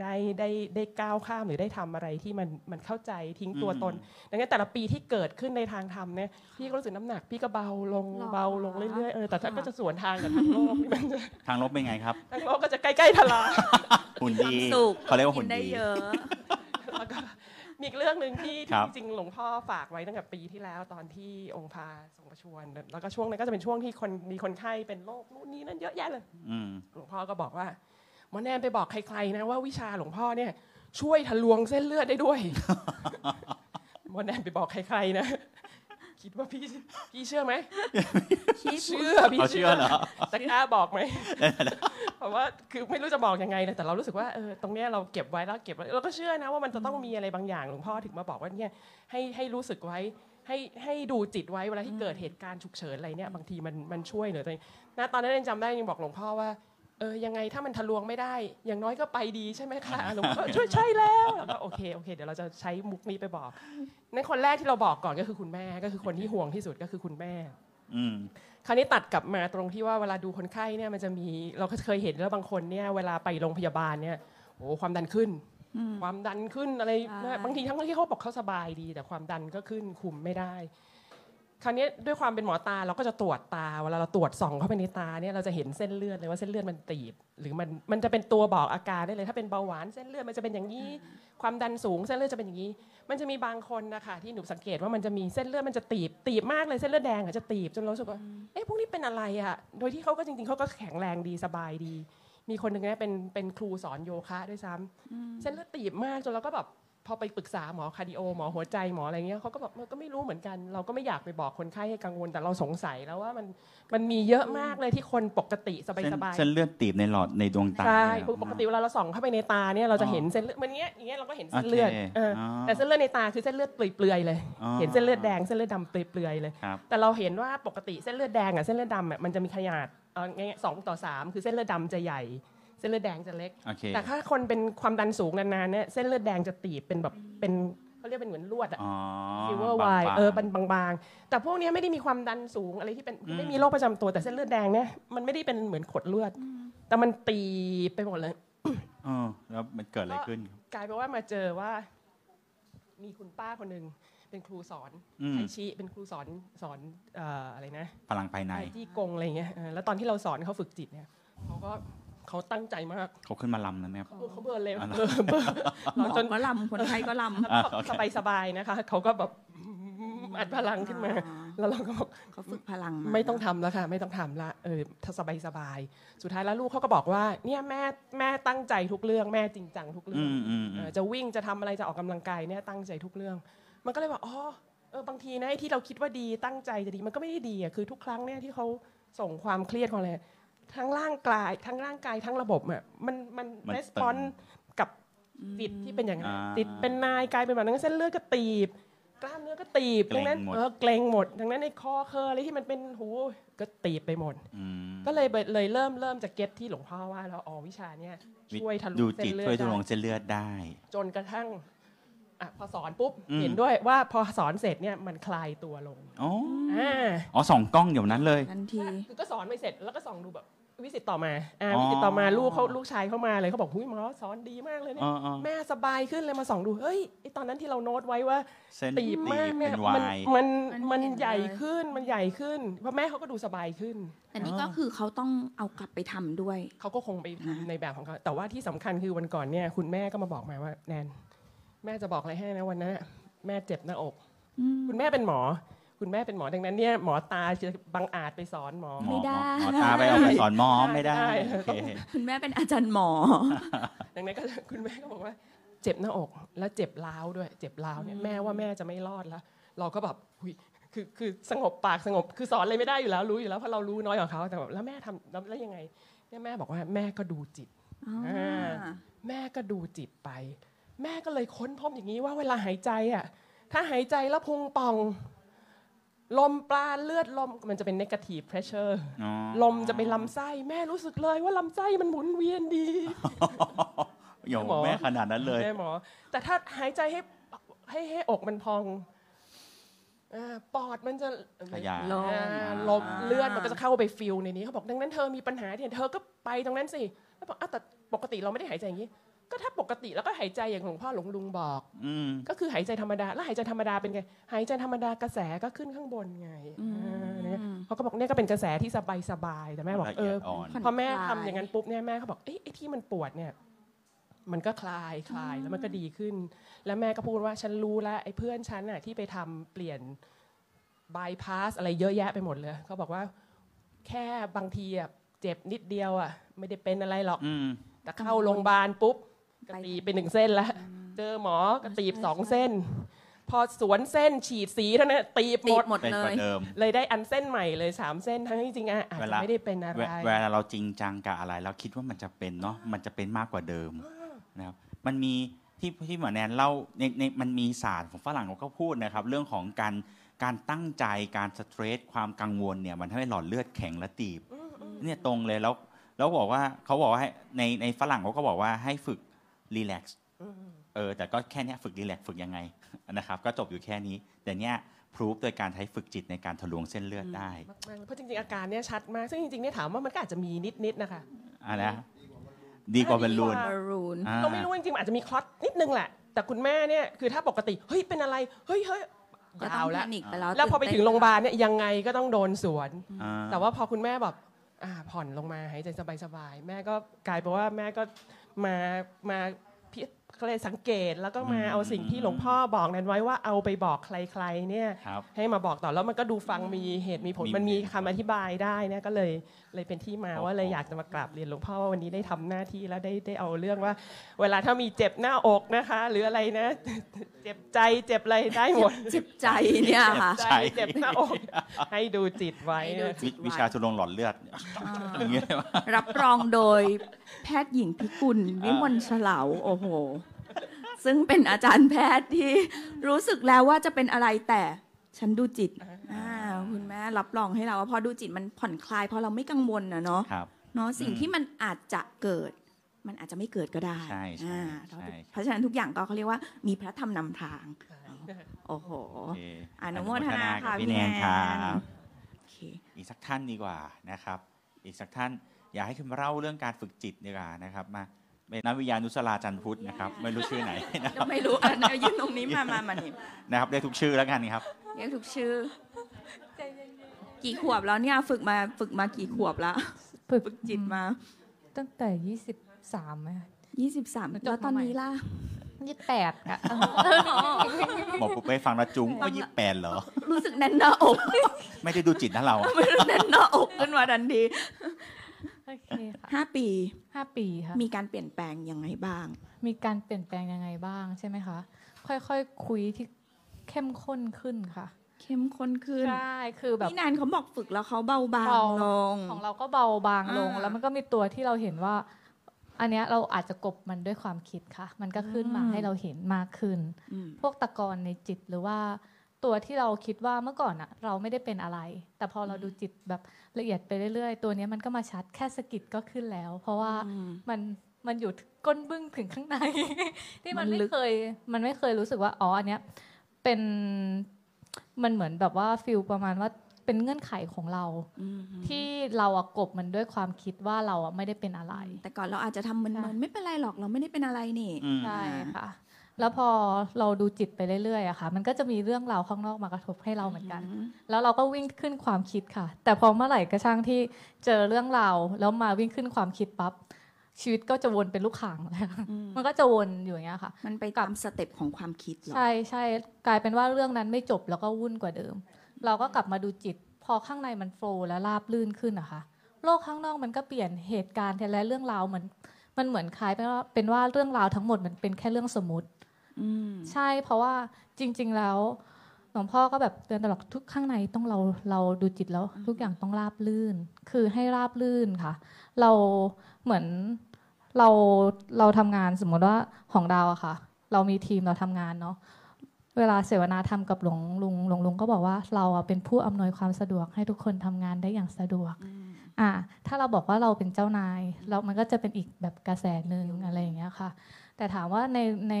ได้ได้ได้ก้าวข้ามหรือได้ทำอะไรที่มันมันเข้าใจทิ้งตัวตน ดังนั้นแต่ละปีที่เกิดขึ้นในทางธรรมเนี่ยพี่ก็รู้สึกน้ำหนัก พี่ก็เบาลงหรอเบาลงเรื่อยๆเออแต่ถ้าก็จะสวนทางกับทางโลกนี่มันจะทางลบเป็นไงครับ ทางโลกก็จะใกล้ๆทลาหุ่นดีสุขเขาเรียกว่ากิหุ่นนได้ดีเยอะแล้วก็มีอีกเรื่องหนึ่งที่ครัที่บจริงๆหลวงพ่อฝากไว้ตั้งแต่ปีที่แล้วตอนที่องค์พาทรงประชวรแล้วก็ช่วงนั้นก็จะเป็นช่วงที่คนมีคนไข้เป็นโรคนู่นนี่นั่นเยอะแยะเลยอืมหลวงพ่อก็บอกว่า หมอแนนไปบอกใครๆนะว่าวิชาหลวงพ่อเนี่ยช่วยทะลวงเส้นเลือดได้ด้วยหมอแนนไปบอกใครๆนะ คิดว่าพี่พี่เชื่อไหมคิดเชื่อพี่เอาเชื่อเหรอจะกล้าบอกไหมเพราะว่าคือไม่รู้จะบอกยังไงเลยแต่เรารู้สึกว่าเออตรงเนี้ยเราเก็บไว้แล้วเก็บไว้เราก็เชื่อนะว่ามันจะต้องมีอะไรบางอย่างหลวงพ่อถึงมาบอกว่าเนี่ยให้ให้รู้สึกไว้ให้ให้ดูจิตไว้เวลาที่เกิดเหตุการณ์ฉุกเฉินอะไรเนี่ยบางทีมันมันช่วยเหลือตัวเองนะตอนนั้นยังจำได้ยังบอกหลวงพ่อว่า เออยังไงถ้ามันทะลวงไม่ได้ อย่างน้อยก็ไปดีใช่ไหมคะหลวงพ่อช่วยใช่แล้วแล้วก็โอเคโอเค เดี๋ยวเราจะใช้มุกนี้ไปบอกนั่นคนแรกที่เราบอกก่อนก็คือคุณแม่ ก็คือคนที่ห่วงที่สุดก็คือคุณแม่อืมคราวนี้ตัดกลับมาตรงที่ว่าเวลาดูคนไข้เนี่ยมันจะมีเราก็เคยเห็นแล้วบางคนเนี่ยเวลาไปโรงพยาบาลเนี่ยโอ้ความดันขึ้น ความดันขึ้นอะไรใช่บางทีทั้งที่เขาบอกเขาสบายดี แต่ความดันก็ขึ้นคุมไม่ได้ค ราวนี้ด้วยความเป็นหมอตาเราก็จะตรวจตาเวลาเราตรวจส่องเข้าไปในตาเนี่ยเราจะเห็นเส้นเลือดเลยว่าเส้นเลือดมันตีบ หรือมันมันจะเป็นตัวบอกอาการได้เลย ถ้าเป็นเบาหวานเส้นเลือดมันจะเป็นอย่างนี้ ความดันสูงเส้นเลือดจะเป็นอย่างนี้ มันจะมีบางคนนะคะที่หนูสังเกตว่ามันจะมีเส้นเลือดมันจะตีบตีบมากเลยเส้นเลือดแดงอะจะตีบจนเรารู้สึกว่าเอ๊ะพวกนี้เป็นอะไรอะโดยที่เขาก็จริงๆเขาก็แข็งแรงดีสบายดี มีคนหนึ่งเนี่ยเป็นเป็นครูสอนโยคะด้วยซ้ำเส้นเลือดตีบมากจนเราก็แบบ พอไปปรึกษาหมอ cardio หมอหัวใจหมออะไรเงี้ยเขาก็แบบเออก็ไม่รู้เหมือนกัน เราก็ไม่อยากไปบอกคนไข้ให้กังวลแต่เราสงสัยแล้วว่ามันมันมีเยอะมากเลยที่คนปกติสบายเส้นสบายเส้นเลือดตีบในหลอดในดวงตาใช่เนี่ยเหรอปกติเวลาเราส่องเข้าไปในตาเนี่ยเราจะเห็นเส้นเลือดมันเงี้ยอย่างเงี้ยเราก็เห็นเส้นเลือดโอเคเออออแต่เส้นเลือดในตาคือเส้นเลือดเปลือยๆเลยอ๋อเห็นเส้นเลือดแดงเส้นเลือดดำเปลือยๆเลยครับแต่เราเห็นว่าปกติเส้นเลือดแดงกับเส้นเลือดดำอะมันจะมีขนาดเอ่อง่ายๆสองต่อสามคือเส้นเลือดดำจะใหญ่ เส้นเลือดแดงจะเล็ก โอเค แต่ถ้าคนเป็นความดันสูงนานๆเนี่ยเส้นเลือดแดงจะตีบเป็นแบบเป็นเขาเรียกเป็นเหมือนลวดอะ อ๋อ silver wire บางๆ เออเป็นบางๆ แต่พวกเนี้ยไม่ได้มีความดันสูงอะไรที่เป็นไม่มีโรคประจำตัวแต่เส้นเลือดแดงเนี่ยมันไม่ได้เป็นเหมือนขดเลือด แต่มันตีบไปหมดเลย เออแล้วมันเกิดอะไรขึ้นครับ กลายเป็นว่ามาเจอว่า มีคุณป้าคนหนึ่งเป็นครูสอนอืมไทชิเป็นครูสอนสอนเอ่ออะไรนะพลังภายในไอ้ที่กงอะไรเงี้ยเออแล้วตอนที่เราสอนเขาฝึกจิตเนี่ยเขาก็ เขาตั้งใจมากเขาขึ้นมาลำนะแม่ครับเออเขาเบอร์เลยอ๋อเหรอเบอร์เบอร์หมอจนก็ลำคนไข้ก็ลำอะโอเคสบายสบายๆนะคะ เขาก็แบบอัดพลังขึ้นมาอ๋อแล้วเราก็บอกเขาฝึกพลังาไม่ต้องทำแล้วค่ะ ไม่ต้องทำละเออถ้าสบายสบายๆสุดท้ายแล้วลูกเขาก็บอกว่า เนี่ยแม่แม่ตั้งใจทุกเรื่องแม่จริงจังทุกเรื่อืองมอืมเออืมอจะวิ่งจะทำอะไรจะออกกำลังกายเนี่ยตั้งใจทุกเรื่อง มันก็เลยบอกอ๋อเออบางทีนะไอ้ที่เราคิดว่าดีตั้งใจจะดีมันก็ไม่ได้ดีอะคือทุกครั้งเนี่ยที่เขาส่งความเครียดของอะไร ทั้งร่างกายทั้งร่างกายทั้งระบบอะมันมันมันรีสปอนกับจิตที่เป็นอย่างนั้นอ่าจิตเป็นนายกลายเป็นแบบนั้นเส้นเลือดก็ตีบ กล้ามเนื้อก็ตีบเกร็ดังงนั้นหมด เออเกรงหมดดังนั้นในคอเคออะไรที่มันเป็นหูก็ตีบไปหมด อืมก็เลยเลยเริ่มเริ่มจากเก็ตที่หลวงพ่อว่าแล้วอ๋อวิชาเนี่ยช่วยทะลุดูเส้จิตนเลือช่วยดทะลวงได้เส้นเลือดได้ จนกระทั่งอะพอสอนปุ๊บอืม เห็นด้วยว่าพอสอนเสร็จเนี่ยมันคลายตัวลงอ๋ออ่าอ๋อสองกล้องเดี๋ยวนั้นเลย ทันที คือก็สอนไปเสร็จแล้วก็ส่องดูแบบ วิสิตต่อมาอ่าอ๋อวิสิตต่อมาลูกเขาลูกชายเข้ามาเลยเขาบอกหุยหมอสอนดีมากเลยเนี่อ๋ยออ๋อแม่สบายขึ้นเลยมาส่องดูเฮ้ยไอตอนนั้นที่เราโน้ตไว้ว่าเส้นตีบมากเนี่ยเป็นมันวายมันมันมันเห็นใหญ่เลยขึ้นมันใหญ่ขึ้นเพราะแม่เขาก็ดูสบายขึ้นอันนี้อ๋อก็คือเขาต้องเอากลับไปทำด้วย เขาก็คงไปทำในแบบของเขาแต่ว่าที่สำคัญคือวันก่อนเนี่ยคุณแม่ก็มาบอกมาว่าแนนแม่จะบอกอะไรให้นะวันนั้นน่ะแม่เจ็บหน้าอก คุณแม่เป็นหมอ คุณแม่เป็นหมอดังนั้นเนี่ยหมอตาจะบังอาจไปสอนหมอหมอไม่ได้ หมอตาไปเอาไปสอนหมอไม่ได้ได้โอเคคุณแม่เป็นอาจารย์หมอ ดังนั้นก็คุณแม่ก็บอกว่า เจ็บหน้าอกแล้วเจ็บร้าวด้วย เจ็บร้าวเนี่ยแม่ว่าแม่จะไม่รอดแล้ว เราก็แบบหุยคือคือสงบปากสงบคือสอนอะไรไม่ได้อยู่แล้วรู้อยู่แล้วเพราะเรารู้น้อยกว่าเขาแต่แบบแล้วแม่ทำแล้วแล้วยังไงเนี่ยแม่บอกว่าแม่ก็ดูจิตอ่าแม่ก็ดูจิตไป แม่ก็เลยค้นพบอย่างนี้ว่าเวลาหายใจอะถ้าหายใจแล้วพุงป่อง ลมปราณเลือดลมมันจะเป็น negative pressure อ๋อลมจะเป็นลำไส้แม่รู้สึกเลยว่าลำไส้มันหมุนเวียนดีโยมหมอแม่ขนาดนั้นเลยแม่หมอ แต่ถ้าหายใจให้ให้ให้อกมันพองอ่าปอดมันจะขยายลมอ่าลมเลือดมันก็จะเข้าไปฟิลในนี้เขาบอกดังนั้นเธอมีปัญหาเนี่ยเธอก็ไปตรงนั้นสิแล้วบอกอะแต่ปกติเราไม่ได้หายใจอย่างนี้ ก็ถ้าปกติแล้วก็หายใจอย่างหลวงพ่อหลวงลุงบอกอืมก็คือหายใจธรรมดา แล้วหายใจธรรมดาเป็นไง หายใจธรรมดากระแสก็ขึ้นข้างบนไงอ่าเนี่ยเขาก็บอกเนี่ยก็เป็นกระแสที่สบายสบายๆแต่แม่บอกละเอเอียอดอ่อนผ่อนพอแม่คลายทำอย่างนั้นปุ๊บเนี่ยแม่เขาบอกเอ๊ะไอ้ที่มันปวดเนี่ย มันก็คลายคลายแล้วมันก็ดีขึ้น แล้วแม่ก็พูดว่าฉันรู้แล้วไอ้เพื่อนฉันน่ะที่ไปทำเปลี่ยนบายพาสอะไรเยอะแยะไปหมดเลยเขาบอกว่าแค่บางทีอะเจ็บนิดเดียวอะ ไม่ได้เป็นอะไรหรอกอืมแต่เข้าโรงพยาบาลปุ๊บ กระตีไปหนึ่งเส้นแล้วเจอหมอกระตีบสองเส้น พอสวนเส้นฉีดสีเท่านั้นตีบหติมดดหมดเป็นเลกว่ายเดิมเลยได้อันเส้นใหม่เลยสามเส้นทั้งที่จริงๆอะอาจเวจะลาไม่ได้เป็นอะไรเวเวลาเราจริงจังกับอะไร เราคิดว่ามันจะเป็นเนาะมันจะเป็นมากกว่าเดิมนะครับมันมีที่ที่หมอแนนเล่าในในมันมีศาสตร์ของฝรั่งเขาก็พูดนะครับ เรื่องของการการตั้งใจการสเตรสความกังวลเนี่ยมันทำให้หลอดเลือดแข็งและตีบเนี่ยตรงเลยแล้วแล้วบอกว่าเขาบอกว่าให้ในในฝรั่งเขาก็บอกว่าให้ฝึก รีแลกซ์เออแต่ก็แค่เนี้ยฝึกรีแลกซ์ฝึกยังไงนะครับก็จบอยู่แค่นี้ แต่เนี้ยพรูฟโดยการใช้ฝึกจิตในการทะลวงเส้นเลือดได้มากๆเพราะจริงๆอาการเนี่ยชัดมาก ซึ่งจริงๆเนี่ยถามว่ามันก็อาจจะมีนิดๆนะคะอะไรนะดีกว่าบอลลูนบอลลูนอ่าเราไม่รู้จริงๆมันอาจจะมีคลอตนิดนึงแหละ แต่คุณแม่เนี่ยคือถ้าปกติเฮ้ยเป็นอะไรเฮ้ยเฮ้ยก็ต้ยาองวแพแล้วนิคไปแล้วแล้วพอไปถึงโรงพยาบาลเนี่ยยังไงก็ต้องโดนสวนอ่าแต่ว่าพอคุณแม่แบบอ่า ผ่อนลงมาหายใจสบายๆ แม่ก็กลายเป็นว่าแม่ก็มามาพิเขาเลยสังเกตแล้วก็มาเอาสิ่งที่หลวงพ่อบอกนั้นไว้ว่าเอาไปบอกใครๆเนี่ยครับให้มาบอกต่อแล้วมันก็ดูฟังมีเหตุมีผลมีมันมีคำอธิบายได้เนี่ยก็เลย เลยเป็นที่มาโอ้โหว่าเลยอยากจะมากราบเรียนหลวงพ่อว่าวันนี้ได้ทำหน้าที่แล้วได้ได้เอาเรื่องว่า เวลาถ้ามีเจ็บหน้าอกนะคะ หรืออะไรนะ เจ็บใจเจ็บอะไรได้หมดจิตใจเนี่ยค่ะใจเจ็บหน้าอก ให้ดูจิตไว้ให้ดูจิวิตวิชาทุลงหลอดเลือดอย่างเงี้ยว่ารับรองโดยแพทย์หญิงพิกุลวิมลเฉลาโอ้โหซึ่งเป็นอาจารย์แพทย์ที่รู้สึกแล้วว่าจะเป็นอะไรแต่ฉันดูจิตอ่า คุณแม่รับรองให้เราว่าพอดูจิตมันผ่อนคลายเพราะเราไม่กังวลนะเนาะครับเนาะสิ่งอืมที่มันอาจจะเกิด มันอาจจะไม่เกิดก็ได้ใช่ใช่อ่าใช่เพราะฉะนั้นทุกอย่างก็เขาเรียกว่ามีพระธรรมนำทางโอ้โหโอเคอนุโมทนาค่ะกับพี่พี่แนแนนครันบโอเคอีกสักท่านดีกว่านะครับ อีกสักท่านอยากให้คุณมาเล่าเรื่องการฝึกจิตดีกว่านะครับมาเป็นนักวิทยานุสราจันทร์พุทธนะครับ ไม่รู้ชื่อไหนนะคก็รับไม่รู้อันนี้ยืนตรงนี้มามามานี่นะครับได้ทุกชื่อแล้วกันครับเรียกทุกชื่อ กี่ขวบแล้วเนี่ยฝึกมาฝึกมากี่ขวบแล้วฝึกฝึกจิตมา ตั้งแต่ยี่สิบสามไหม23แล้วตอนนี้ล่ะยี่แปดอะบอกปุ๊บไปฟังและจุ้งว่ายี่แปดเหรอ รู้สึกแน่นหน้าอก ไม่ได้ดูจิตนะเราอะไม่รู้แน่นหน้าอกขึ้นมาทันทีโอเคค่ะห้าปีห้าปีค่ะมีการเปลี่ยนแปลงยังไงบ้าง มีการเปลี่ยนแปลงยังไงบ้างใช่ไหมคะ ค่อยๆคคุยที่เข้มข้นขึ้นค่ะ เข้มข้นขึ้นใช่คือแบบพี่แนนเขาบอกฝึกแล้วเขาเบาบางเบาลงของเราก็เบาบางลงอ่าแล้วมันก็มีตัวที่เราเห็นว่า อันเนี้ยเราอาจจะกบมันด้วยความคิดค่ะ มันก็ขึ้นมาอืมให้เราเห็นมากขึ้นอืมพวกตะกอนในจิตหรือว่าตัวที่เราคิดว่าเมื่อก่อนอะเราไม่ได้เป็นอะไร แต่พอเราดูจิตแบบละเอียดไปเรื่อยๆ ตัวเนี้ยมันก็มาชัดแค่สะกิดก็ขึ้นแล้ว เพราะว่าอืมมันมันอยู่ก้นบึ้งถึงข้างใน ที่มันมันไม่ลึกเคยมันไม่เคยรู้สึกว่าอ๋ออันเนี้ยเป็น มันเหมือนแบบว่าฟิลประมาณว่าเป็นเงื่อนไขของเราอืมที่เราอะกบมันด้วยความคิดว่าเราอะไม่ได้เป็นอะไร แต่ก่อนเราอาจจะทำเหมือนใช่ๆไม่เป็นไรหรอกเราไม่ได้เป็นอะไรนี่อืมใช่ค่ะแล้วพอเราดูจิตไปเรื่อยๆอะค่ะ มันก็จะมีเรื่องราวข้างนอกมากระทบให้เราเหมือนกัน แล้วเราก็วิ่งขึ้นความคิดค่ะ แต่พอเมื่อไหร่ก็ช่างที่เจอเรื่องราวแล้วมาวิ่งขึ้นความคิดปั๊บ ชีวิตก็จะวนเป็นลูกข่างแล้วอืมมันก็จะวนอยู่อย่างเงี้ยค่ะ มันไปตามสเต็ปของความคิดเหรอใช่ใช่กลายเป็นว่าเรื่องนั้นไม่จบแล้วก็วุ่นกว่าเดิม เราก็กลับมาดูจิต พอข้างในมันโฟล์และราบลื่นขึ้นนะคะโลกข้างนอกมันก็เปลี่ยนเหตุการณ์และเรื่องราวเหมือนมันเหมือนคล้ายเป็นว่าเป็นว่าเรื่องราวทั้งหมดมันเป็นแค่เรื่องสมมติอืมใช่เพราะว่าจริง ๆแล้วหลวงพ่อก็แบบเตือนตลอดทุกข้างในต้องเราเราดูจิตแล้ว ทุกอย่างต้องราบลื่น คือให้ราบลื่นค่ะ เราเหมือน เราเราทำงานสมมติว่าของเราอะค่ะ เรามีทีมเราทำงานเนาะเวลาเสวนาธรรมกับหลวงลุงหลวงลุงก็บอกว่าเราอะเป็นผู้อำนวยความสะดวกให้ทุกคนทำงานได้อย่างสะดวกอ่าถ้าเราบอกว่าเราเป็นเจ้านายแล้วมันก็จะเป็นอีกแบบกระแสหนึ่งอะไรอย่างเงี้ยค่ะ แต่ถามว่าในใน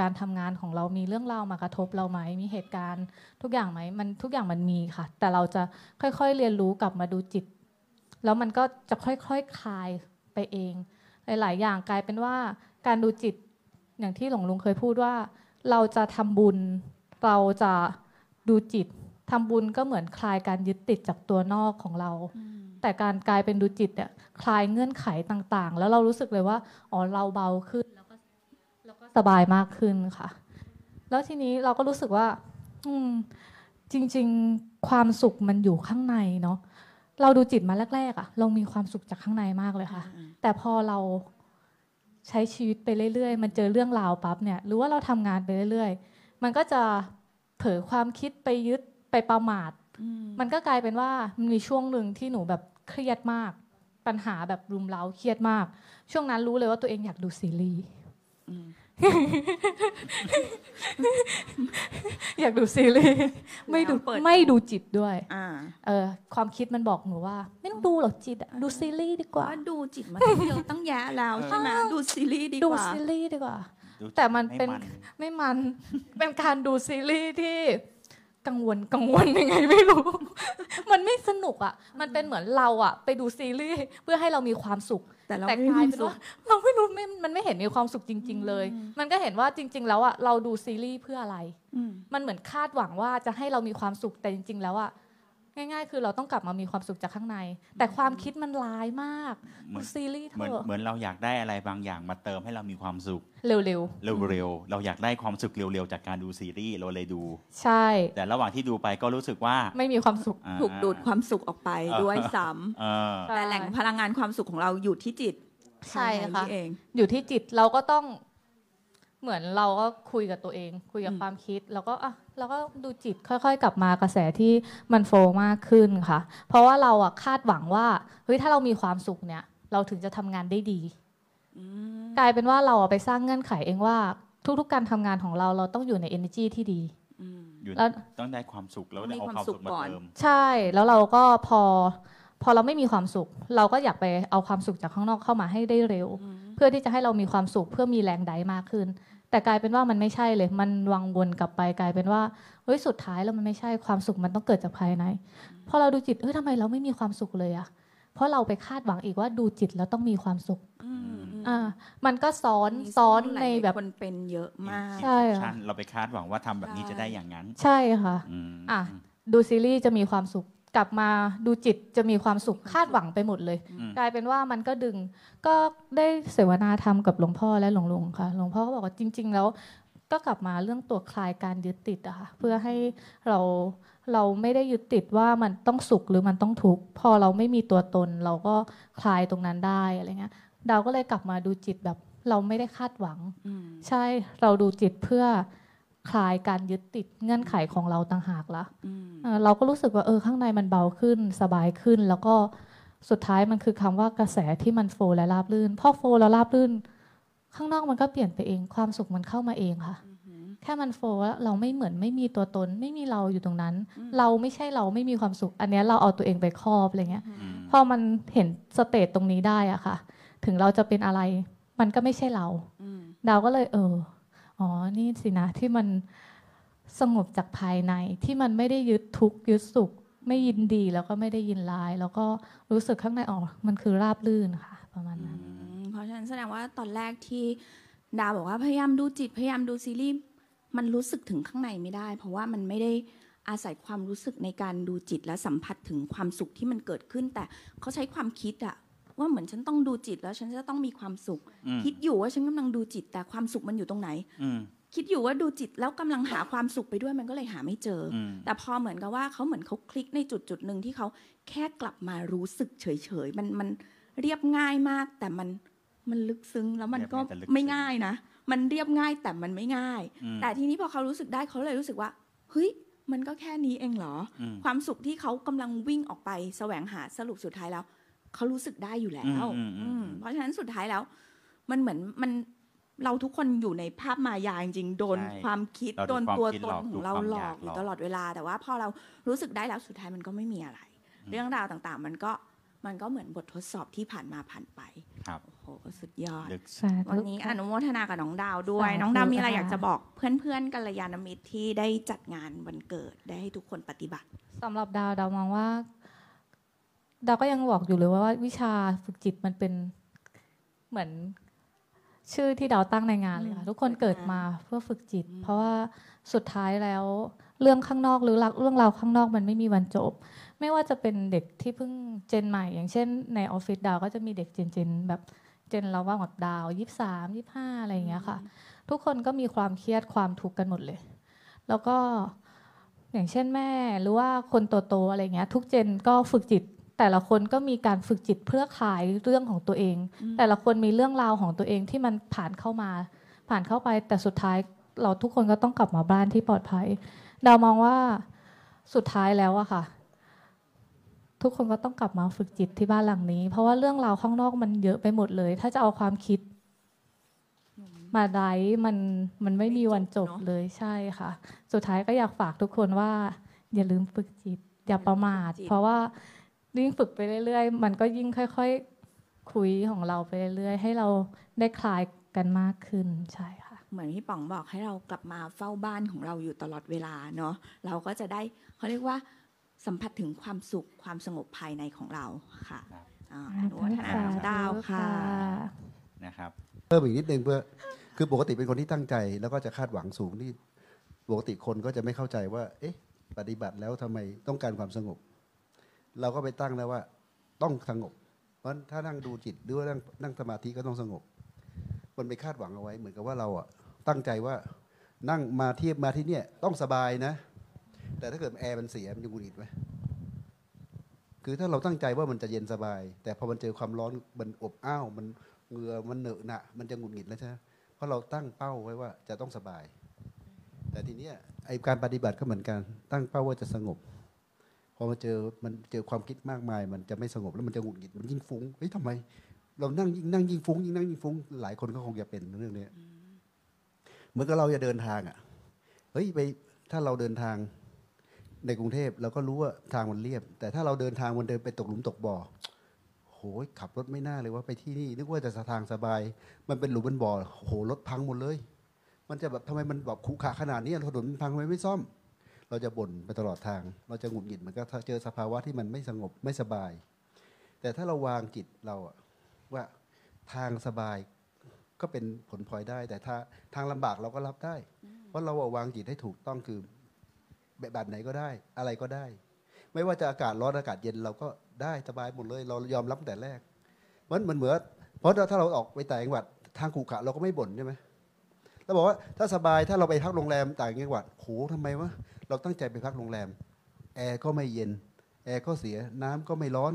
การทำงานของเรามีเรื่องราวมากระทบเราไหมมีเหตุการณ์ทุกอย่างไหมมันทุกอย่างมันมีค่ะ แต่เราจะค่อยๆเรียนรู้กลับมาดูจิต แล้วมันก็จะค่อยๆคคลายไปเอง หลาย ๆ อย่างกลายเป็นว่าการดูจิตอย่างที่หลวงลุงเคยพูดว่า เราจะทำบุญ เราจะดูจิตทำบุญก็เหมือนคลายการยึดติดจากตัวนอกของเรา แต่การกลายเป็นดูจิตเนี่ยคลายเงื่อนไขต่างๆ แล้วเรารู้สึกเลยว่าอ๋อเราเบาขึ้นแล้วก็แล้วก็สบายมากขึ้นค่ะ แล้วทีนี้เราก็รู้สึกว่า อืมจริง ๆ ความสุขมันอยู่ข้างในเนาะ เราดูจิตมาแรกๆอะเรามีความสุขจากข้างในมากเลยค่ะ แต่พอเราใช้ชีวิตไปเรื่อยๆ มันเจอเรื่องราวปั๊บเนี่ย หรือว่าเราทำงานไปเรื่อยๆ มันก็จะเผลอความคิดไปยึดไปประมาท มันก็กลายเป็นว่ามันมีช่วงหนึ่งที่หนูแบบเครียดมาก ปัญหาแบบรุมเร้าเครียดมาก ช่วงนั้นรู้เลยว่าตัวเองอยากดูซีรีส์ อยากดูซีรีส์ไม่ดูแล้วเปิด ไม่ดูจิตด้วยอ่าเออความคิดมันบอกหนูว่า ไม่ต้องดูหรอกจิตอะดูซีรีส์ดีกว่า ว่าดูจิตมาตั้งเยอะตั้งแยะแล้วใช่ไหมดูซีรีส์ดีดูกว่าซีรีส์ดีกว่า ดูจิแต่มันเป็นไไม่มันเป็นการดูซีรีส์ที่ กังวลกังวลยังไงไม่รู้ มันไม่สนุกอะ มันเป็นเหมือนเราอะ ไปดูซีรีส์เพื่อให้เรามีความสุข แต่เราแต่ไม่กมีคายมลาวเป็นสุขว่าเราไม่รู้ไม่มันไม่เห็นมีความสุขจริง ๆ เลย มันก็เห็นว่าจริง ๆ แล้วอะเราดูซีรีส์เพื่ออะไรอืมมันเหมือนคาดหวังว่าจะให้เรามีความสุขแต่จริง ๆ แล้วอะ ง่าย ๆ คือเราต้องกลับมามีความสุขจากข้างใน แต่ความคิดมันร้ายมากเหมือนซีรีส์เธเหมือนอะเหมือนเราอยากได้อะไรบางอย่างมาเติมให้เรามีความสุขเร็วเร็วๆเราอยากได้ความสุขเร็วๆจากการดูซีรีส์เราเลยดู ๆ ใช่ แต่ระหว่างที่ดูไปก็รู้สึกว่าไม่มีความสุข อ่า ถูกดูดความสุขออกไปอ่าด้วยซ้เออำแต่แหล่งพลังงานความสุขของเราอยู่ที่จิตใช่ค่ะ นี่เอง อยู่ที่จิตเราก็ต้อง เหมือนเราก็คุยกับตัวเอง คุยกับอืมความคิด แล้วก็อะเราก็ดูจิตค่อยๆ กลับมากระแสที่มันโฟลว์มากขึ้นค่ะ เพราะว่าเราอะคาดหวังว่าเฮ้ยถ้าเรามีความสุขเนี่ย เราถึงจะทำงานได้ดีอืมกลายเป็นว่าเราอะไปสร้างเงื่อนไขเองว่า ทุกๆ การทำงานของเราเราต้องอยู่ใน energy ที่ดีอืมอยู่แล้วต้องได้ความสุขแล้วต้องมีเอาความความสุสุขขมาก่อนเติมใช่แล้วเราก็พอ พอเราไม่มีความสุข เราก็อยากไปเอาความสุขจากข้างนอกเข้ามาให้ได้เร็ว เพื่อที่จะให้เรามีความสุขเพื่อมีแรงไดมากขึ้น แต่กลายเป็นว่ามันไม่ใช่เลย มันวังวนกลับไปกลายเป็นว่าเฮ้ยสุดท้ายแล้วมันไม่ใช่ความสุขมันต้องเกิดจากภายในพอเราดูจิตเฮ้ยทำไมเราไม่มีความสุขเลยอะเพราะเราไปคาดหวังอีกว่าดูจิตแล้วต้องมีความสุขอืมอืมอ่ามันก็ซ้อนมีซ้อนหลายในๆแบบคนเป็นเยอะมากใช่ชัค่ะนเราไปคาดหวังว่าทำแบบนี้จะได้อย่างนั้น ใช่ค่ะอืมอะดูซีรีส์จะมีความสุข กลับมาดูจิตจะมีความสุขคาดหวังไปหมดเลยอืมกลายเป็นว่ามันก็ดึง ก็ได้เสวนาธรรมกับหลวงพ่อและหลวงลุงค่ะ หลวงพ่อก็บอกว่าจริง ๆ แล้วก็กลับมาเรื่องตัวคลายการยึดติดอะค่ะเพื่อให้เราเราไม่ได้ยึดติดว่ามันต้องสุขหรือมันต้องทุกข์พอเราไม่มีตัวตน เราก็คลายตรงนั้นได้อะไรเงี้ยดาวก็เลยกลับมาดูจิตแบบเราไม่ได้คาดหวังอืมใช่เราดูจิตเพื่อ คลายการยึดติดเงื่อนไขของเราต่างหากละอืมเอ่อเราก็รู้สึกว่าเออข้างในมันเบาขึ้นสบายขึ้น แล้วก็สุดท้ายมันคือคำว่ากระแสที่มันโฟลว์และราบรื่นพอโฟลว์แล้วราบรื่น ข้างนอกมันก็เปลี่ยนไปเองความสุขมันเข้ามาเองค่ะ แค่มันโฟลว์แล้วเราไม่เหมือนไม่มีตัวตน ไม่มีเราอยู่ตรงนั้น เราไม่ใช่เราไม่มีความสุข อันเนี้ยเราเอาตัวเองไปครอบอะไรเงี้ยอืมพอมันเห็นสเตจตรงนี้ได้อะค่ะ ถึงเราจะเป็นอะไร มันก็ไม่ใช่เราอืมดาวก็เลยเออ อ๋อ นี่สินะที่มันสงบจากภายในที่มันไม่ได้ยึดทุกข์ยึดสุข ไม่ยินดีแล้วก็ไม่ได้ยินร้าย แล้วก็รู้สึกข้างในอ๋อมันคือราบลื่นค่ะ ประมาณนั้นเพราะฉะนั้นแสดงว่าตอนแรกที่ดาบอกว่าพยายามดูจิตพยายามดูซีรีส์มันรู้สึกถึงข้างในไม่ได้ เพราะว่ามันไม่ได้อาศัยความรู้สึกในการดูจิตและสัมผัสถึงความสุขที่มันเกิดขึ้น แต่เขาใช้ความคิดอะ ว่าเหมือนฉันต้องดูจิตแล้วฉันจะต้องมีความสุขอืมคิดอยู่ว่าฉันกำลังดูจิต แต่ความสุขมันอยู่ตรงไหนอืมคิดอยู่ว่าดูจิตแล้วกำลังหาความสุขไปด้วยมันก็เลยหาไม่เจอออืมแต่พอเหมือนกับว่าเขาเหมือนเขาคลิกในจุดจุดหนึ่งที่เขาแค่กลับมารู้สึกเฉยๆมันมันเรียบง่ายมาก แต่มันมันลึกซึ้งแล้วมันก็เรียบง่ายแต่ลึกซึ้งไม่ง่ายนะมันเรียบง่ายแต่มันไม่ง่ายอืมแต่ทีนี้พอเขารู้สึกได้เขาเลยรู้สึกว่าเฮ้ยมันก็แค่นี้เองเหรออมความสุขที่เขากำลังวิ่งออกไปแสวงหาสรุปสุดท้ายแล้ว เขารู้สึกได้อยู่แล้วอืมอืมอืมอืมเพราะฉะนั้นสุดท้ายแล้ว มันเหมือนมันเราทุกคนอยู่ในภาพมายาจริงๆ โดนใช่ความคิดเราโดโดนนความตัวคิดตหลนอกของเราโดนความหลอยาอกกอยู่หลอกตลอดเวลา แต่ว่าพอเรารู้สึกได้แล้วสุดท้ายมันก็ไม่มีอะไร เรื่องราวต่างๆ มันก็มันก็เหมือนบททดสอบที่ผ่านมาผ่านไป ครับโอ้โหสุดยอดลึกสาธุวันนี้อนุโมทนากับน้องดาวด้วยสาธุน้องดาวมีอะไรค่ะอยากจะบอกเพื่อนๆกัลยาณมิตรที่ได้จัดงานวันเกิดได้ให้ทุกคนปฏิบัติสำหรับดาวดาวมองว่า ดาวก็ยังบอกอยู่เลยว่าวิชาฝึกจิตมันเป็นเหมือนชื่อที่ดาวตั้งในงานเลยค่ะอืมทุกคนเกิดฝึกงานมาเพื่อฝึกจิตอืมเพราะว่าสุดท้ายแล้วเรื่องข้างนอกหรือเรื่องราวข้างนอกมันไม่มีวันจบ ไม่ว่าจะเป็นเด็กที่เพิ่งเจนใหม่ อย่างเช่น ในออฟฟิศดาวก็จะมีเด็กเจนเจนแบบเจนเราว่าแบบดาวยี่สามยี่ห้าอะไรอย่างเงี้ยค่ะ ทุกคนก็มีความเครียดความทุกข์กันหมดเลย แล้วก็อย่างเช่นแม่หรือว่าคนโตๆอะไรเงี้ย ทุกเจนก็ฝึกจิต แต่ละคนก็มีการฝึกจิตเพื่อขายเรื่องของตัวเอง แต่ละคนมีเรื่องราวของตัวเองที่มันผ่านเข้ามา ผ่านเข้าไปแต่สุดท้ายเราทุกคนก็ต้องกลับมาบ้านที่ปลอดภัย ดาวมองว่าสุดท้ายแล้วอะค่ะ ทุกคนก็ต้องกลับมาฝึกจิตที่บ้านหลังนี้ เพราะว่าเรื่องราวข้างนอกมันเยอะไปหมดเลย ถ้าจะเอาความคิด มาไดมันมันไม่มีวันจบเนอะเลยใช่ค่ะ สุดท้ายก็อยากฝากทุกคนว่า อย่าลืมฝึกจิต อย่าประมาทจิตเพราะว่า ยิ่งฝึกไปเรื่อยๆ มันก็ยิ่งค่อยๆ คุยของเราไปเรื่อยๆ ให้เราได้คลายกันมากขึ้นใช่ค่ะ เหมือนที่ป๋องบอกให้เรากลับมาเฝ้าบ้านของเราอยู่ตลอดเวลาเนาะเราก็จะได้เขาเรียกว่าสัมผัสถึงความสุขความสงบภายในของเราค่ะครับอ่าอนุโมทนาน้องดาวค่ะนะครับเพิ่มอีกนิดนึงเพื่อคือปกติเป็นคนที่ตั้งใจ แล้วก็จะคาดหวังสูงที่ปกติคนก็จะไม่เข้าใจว่า เอ๊ะ ปฏิบัติแล้วทำไมต้องการความสงบ เราก็ไปตั้งแล้วว่า ต้องสงบ เพราะถ้านั่งดูจิตหรือว่านั่งนั่งสมาธิก็ต้องสงบ มันไปคาดหวังเอาไว้ เหมือนกับว่าเราอะตั้งใจว่านั่งมาเทียบมาที่เนี่ยต้องสบายนะ แต่ถ้าเกิดแอร์มันเสียมันจะหงุดหงิดไหมคือถ้าเราตั้งใจว่ามันจะเย็นสบาย แต่พอมันเจอความร้อนมันอบอ้าวมันเหงื่อมันเหนอะหนะมันจะหงุดหงิดแล้วใช่ไหมเพราะเราตั้งเป้าไว้ว่าจะต้องสบาย แต่ทีเนี้ยไอการปฏิบัติก็เหมือนกัน ตั้งเป้าว่าจะสงบ พอมาเจอมันเจอความคิดมากมาย มันจะไม่สงบแล้วมันจะหงุดหงิดมันยิ่งฟุ้งเฮ้ยทำไม เรานั่งยิ่งนั่งยิ่งฟุ้งยิ่งนั่งยิ่งฟุ้งหลายคนก็คงจะเป็นเรื่องนี้เหมือนกับเราจะเดินทางอะเฮ้ยไปถ้าเราเดินทางในกรุงเทพเราก็รู้ว่าทางมันเรียบ แต่ถ้าเราเดินทางมันเดินไปตกหลุมตกบ่อโหยขับรถไม่น่าเลยว่าไปที่นี่นึกว่าจะทางสบาย มันเป็นหลุมเป็นบ่อโหรถพังหมดเลย มันจะแบบทำไมมันแบบขุขระขนาดนี้ถนนมันพังทำไมไม่ซ่อม เราจะบ่นไปตลอดทาง เราจะหงุดหงิดมันก็เจอสภาวะที่มันไม่สงบไม่สบาย แต่ถ้าเราวางจิตเราอะว่าทางสบายก็เป็นผลพลอยได้ แต่ถ้าทางลำบากเราก็รับได้ เพราะเราอะวางจิตให้ถูกต้องคือแบบไหนก็ได้ อะไรก็ได้ ไม่ว่าจะอากาศร้อนอากาศเย็นเราก็ได้สบายหมดเลย เรายอมรับตั้งแต่แรกมันเหมือนเหมือนเพราะถ้าเราออกไปต่างจังหวัดทางขรุขระเราก็ไม่บ่นใช่ไหมเราบอกว่าถ้าสบายถ้าเราไปพักโรงแรมต่างจังหวัดโหทำไมวะ เราตั้งใจไปพักโรงแรม แอร์ก็ไม่เย็น แอร์ก็เสียน้ำก็ไม่ร้อน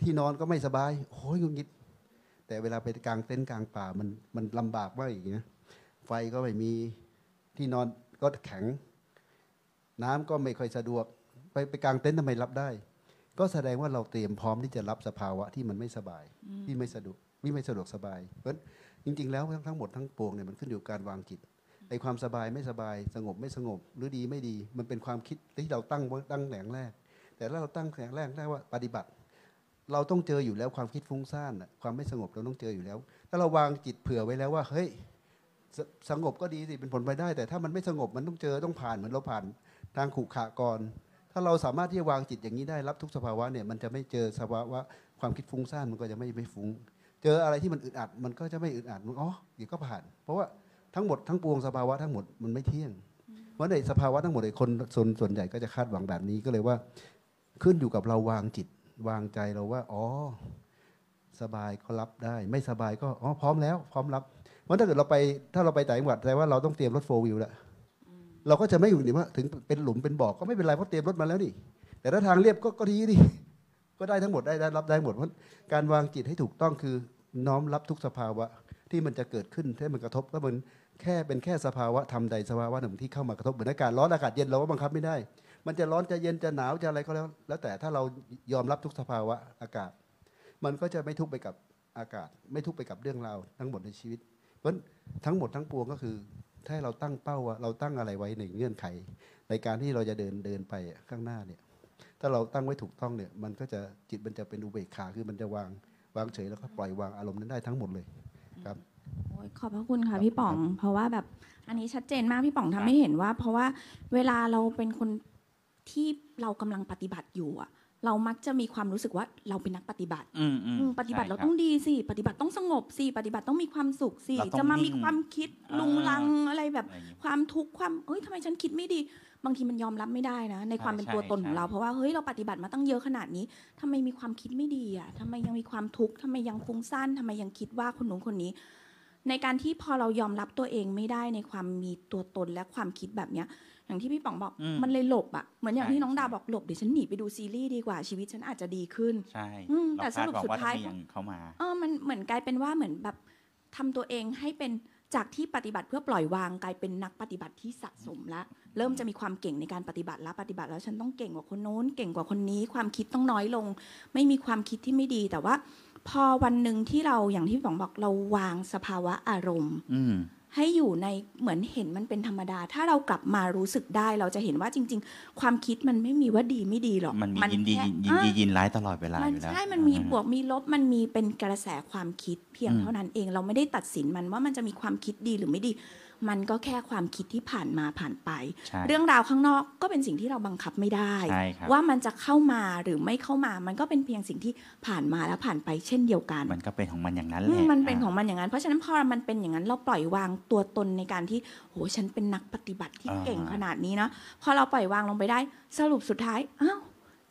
ที่นอนก็ไม่สบาย โอ้ยงุนงิด แต่เวลาไปกลางเต็นท์กลางป่ามันมันลำบากมากอย่างเงี้ยไฟก็ไม่มีที่นอนก็แข็ง น้ำก็ไม่ค่อยสะดวก ไปไปกลางเต็นท์ทำไมรับได้ ก็แสดงว่าเราเตรียมพร้อมที่จะรับสภาวะที่มันไม่สบายที่ไม่สะดวกที่ไม่สะดวกสบาย เพราะฉะนั้นจริง ๆ แล้วทั้งทั้งหมดทั้งปวงเนี่ยมันขึ้นอยู่กับการวางจิต ไอ้ความสบายไม่สบาย สงบไม่สงบ หรือดีไม่ดี มันเป็นความคิดที่เราตั้งตั้งแหลงแรก แต่ถ้าเราตั้งแหลงแรกได้ว่าปฏิบัติ เราต้องเจออยู่แล้วความคิดฟุ้งซ่านความไม่สงบเราต้องเจออยู่แล้ว ถ้าเราวางจิตเผื่อไว้แล้วว่า เฮ้ยสสงบก็ดีสิเป็นผลไปได้ แต่ถ้ามันไม่สงบมันต้องเจอต้องผ่านเหมือนเราผ่านทางขุขะก่อนถ้าเราสามารถที่จะวางจิตอย่างนี้ได้รับทุกสภาวะเนี่ยมันจะไม่เจอสภาวะความคิดฟุ้งซ่านมันก็จะไม่ไม่ฟุ้ง เจออะไรที่มันอึดอัด มันก็จะไม่อึดอัดมันอ๋อเดี๋ยวก็ผ่าน เพราะว่า ทั้งหมดทั้งปวงสภาวะทั้งหมดมันไม่เที่ยงเพราะในสภาวะทั้งหมดไอ้คนส่วนส่วนใหญ่ก็จะคาดหวังแบบนี้ก็เลยว่า ขึ้นอยู่กับเราวางจิต วางใจเราว่า อ๋อ สบายก็รับได้ ไม่สบายก็อ๋อพร้อมแล้ว พร้อมรับเพราะถ้าเกิดเราไปถ้าเราไปต่างจังหวัดแปลว่าเราต้องเตรียมรถโฟวิวแล้วเราก็จะไม่อยู่นี่ว่าถึงเป็นหลุมเป็นบ่อก็ไม่เป็นไรเพราะเตรียมรถมาแล้วนี่ แต่ถ้าทางเรียบก็ก็ดีดิก็ได้ทั้งหมดได้ได้รับได้หมดเพราะการวางจิตให้ถูกต้องคือน้อมรับทุกสภาวะที่มันจะเกิดขึ้นที่มันกระทบก็มัน แค่เป็นแค่สภาวะธรรมใดสภาวะหนึ่งที่เข้ามากระทบเหมือนอากาศร้อนอากาศเย็นเราก็บังคับไม่ได้ มันจะร้อนจะเย็นจะหนาวจะอะไรก็แล้ว แล้วแต่ถ้าเรายอมรับทุกสภาวะอากาศ มันก็จะไม่ทุกข์ไปกับอากาศ ไม่ทุกข์ไปกับเรื่องราวทั้งหมดในชีวิต เพราะทั้งหมดทั้งปวงก็คือ ถ้าเราตั้งเป้าว่าเราตั้งอะไรไว้ในเงื่อนไข ในการที่เราจะเดินเดินไปข้างหน้าเนี่ยถ้าเราตั้งไว้ถูกต้องเนี่ยมันก็จะจิตมันจะเป็นอุเบกขาคือมันจะวางวางเฉยแล้วก็ปล่อยวางอารมณ์นั้นได้ทั้งหมดเลยครับ ขอบพระคุณค่ะพี่ป๋อง เพราะว่าแบบอันนี้ชัดเจนมากพี่ป๋องทำให้เห็นว่า เพราะว่าเวลาเราเป็นคนที่เรากำลังปฏิบัติอยู่อะเรามักจะมีความรู้สึกว่าเราเป็นนักปฏิบัติอืมอืมอืมปฏิบัติใช่เราคบต้องดีสิปฏิบัติต้องสงบสิปฏิบัติต้องมีความสุขสิเราต้องจะมามีนิ่งความคิดอ่าลุงลังอะไรแบบอะไรอย่างงี้ความทุกข์ความเอ้ยทำไมฉันคิดไม่ดี บางทีมันยอมรับไม่ได้นะ ในความเป็นใช่ตัวตนของใช่เราเพราะว่าเฮ้ยเราปฏิบัติมาตั้งเยอะขนาดนี้ทำไมมีความคิดไม่ดีอะทำไมยังมีความทุกข์ทำไมยังฟุ้งซ่านทำไมยังคิดว่าคนนู้นคนนี้ ในการที่พอเรายอมรับตัวเองไม่ได้ในความมีตัวตนและความคิดแบบเนี้ย อย่างที่พี่ป๋องบอกอืมมันเลยหลบอะเหมือนอย่างใช่ที่น้องดาวใช่บอกหลบเดี๋ยวฉันหนีไปดูซีรีส์ดีกว่าชีวิตฉันอาจจะดีขึ้นใช่อืมเราแต่สคาดรุปหวังสุดว่าท้ายต้องมีอย่างเข้ามาเออมันเหมือนกลายเป็นว่าเหมือนแบบทำตัวเองให้เป็นจากที่ปฏิบัติเพื่อปล่อยวางกลายเป็นนักปฏิบัติที่สะสมละ เริ่มจะมีความเก่งในการปฏิบัติแล้วปฏิบัติแล้วฉันต้องเก่งกว่าคนโน้น เก่งกว่าคนนี้ ความคิดต้องน้อยลง ไม่มีความคิดที่ไม่ดีแต่ว่า พอวันหนึ่งที่เราอย่างที่พี่ป๋องบอกเราวางสภาวะอารมณ์อืมให้อยู่ในเหมือนเห็นมันเป็นธรรมดา ถ้าเรากลับมารู้สึกได้เราจะเห็นว่าจริง ๆ ความคิดมันไม่มีว่าดีไม่ดีหรอก มันมียินดีแค่ยินยินดีอะยินร้ายตลอดเวลามันอยู่แล้วใช่ มันมีอ่าบวกมีลบมันมีเป็นกระแสความคิดเพียงอืมเท่านั้นเองเราไม่ได้ตัดสินมันว่ามันจะมีความคิดดีหรือไม่ดี มันก็แค่ความคิดที่ผ่านมาผ่านไปใช่เรื่องราวข้างนอกก็เป็นสิ่งที่เราบังคับไม่ได้ใช่ครับว่ามันจะเข้ามาหรือไม่เข้ามา มันก็เป็นเพียงสิ่งที่ผ่านมาแล้วผ่านไปเช่นเดียวกัน มันก็เป็นของมันอย่างนั้นแหอืละมมันเป็นของามันอย่างนั้นเพราะฉะนั้นพอมันเป็นอย่างนั้นเราปล่อยวางตัวตนในการที่โหฉันเป็นนักปฏิบัติที่อ่าเก่งขนาดนี้เนาะพอเราปล่อยวางลงไปได้ สรุปสุดท้ายอ้าว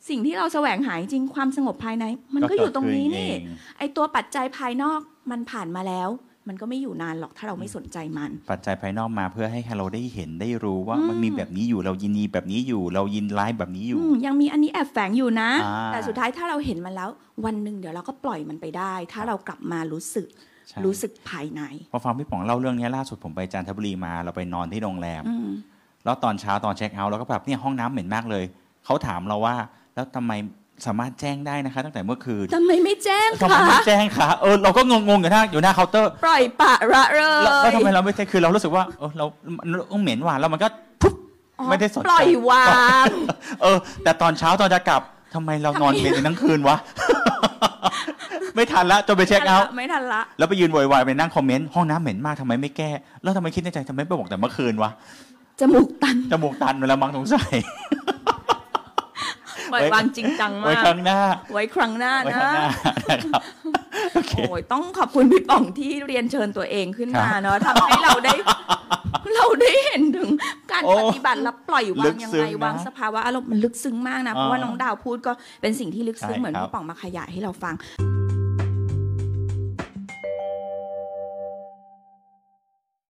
สิ่งที่เราแสวงหาจริงความสงบภายใน มันก็อยู่ตรงนี้นี่เกิดขึ้เองไอตัวปัจจัยภายนอกมันผ่านมาแล้ว มันก็ไม่อยู่นานหรอกถ้าเราไม่สนใจมัน ปัจจัยภายนอกมาเพื่อให้เราได้เห็นได้รู้ว่าอืมมันมีแบบนี้อยู่เรายินดีแบบนี้อยู่ เรายินร้ายแบบนี้อยู่อืมยังมีอันนี้แอบแฝงอยู่นะอ่าแต่สุดท้ายถ้าเราเห็นมันแล้ว วันหนึ่งเดี๋ยวเราก็ปล่อยมันไปได้ ถ้าเรากลับมารู้สึกใช่รู้สึกภายในพอฟังพี่ป๋องเล่าเรื่องนี้ล่าสุดผมไปจันทบุรีมาเราไปนอนที่โรงแรมอืมแล้วตอนเช้าตอนเช็คเอาท์เราก็แบบเนี่ยห้องน้ำเหม็นมากเลยเขาถามเราว่า แล้วทำไม สามารถแจ้งได้นะคะ ตั้งแต่เมื่อคืนทำไมไม่แจ้งทำไมคะไม่แจ้งคะเออเราก็งงๆอยู่หน้าอยู่หน้าเคาน์เตอร์ปล่อยปะระเลแล้วแล้วยทำไมเราไม่แจ้งคือเรารู้สึกว่าเออเรามันเหม็นว่ะแล้วมันก็ปุ๊บอ๋อไม่ได้สนใจปล่อยวาง เออ แต่ตอนเช้าตอนจะกลับทำไมเรานอนเหม็นทั้งคืนวะ ไม่ทันละจนไปเช็คเอาท์ ไม่ทันละ แล้วไปยืนโวยวายไปนั่งคอมเมนต์ห้องน้ำเหม็นมากทำไมไม่แก้ แล้วทำไมคิดในใจทำไมไม่บอกแต่เมื่อคืนวะ จมูกตัน จมูกตันเวลามังสงสัย ปล่อยวางจริงจังไว้มากครั้งหน้า ไว้ครั้งหน้าไว้นะครั้งหน้านะครับโอเคโอ้ยต้องขอบคุณพี่ป๋องที่เรียนเชิญตัวเองขึ้นมาครับเนาะทำให้เราได้ เราได้เห็นถึงการโอ้ปฏิบัติและปล่อยวาลึงกยังซึ้ไงงนะวางสภาวะอารมณ์มันลึกซึ้งมากนะเพราะว่าอ่าน้องดาวพูดก็เป็นสิ่งที่ลึกซึ้งใช่เหมือนครับพี่ป๋องมาขยายให้เราฟัง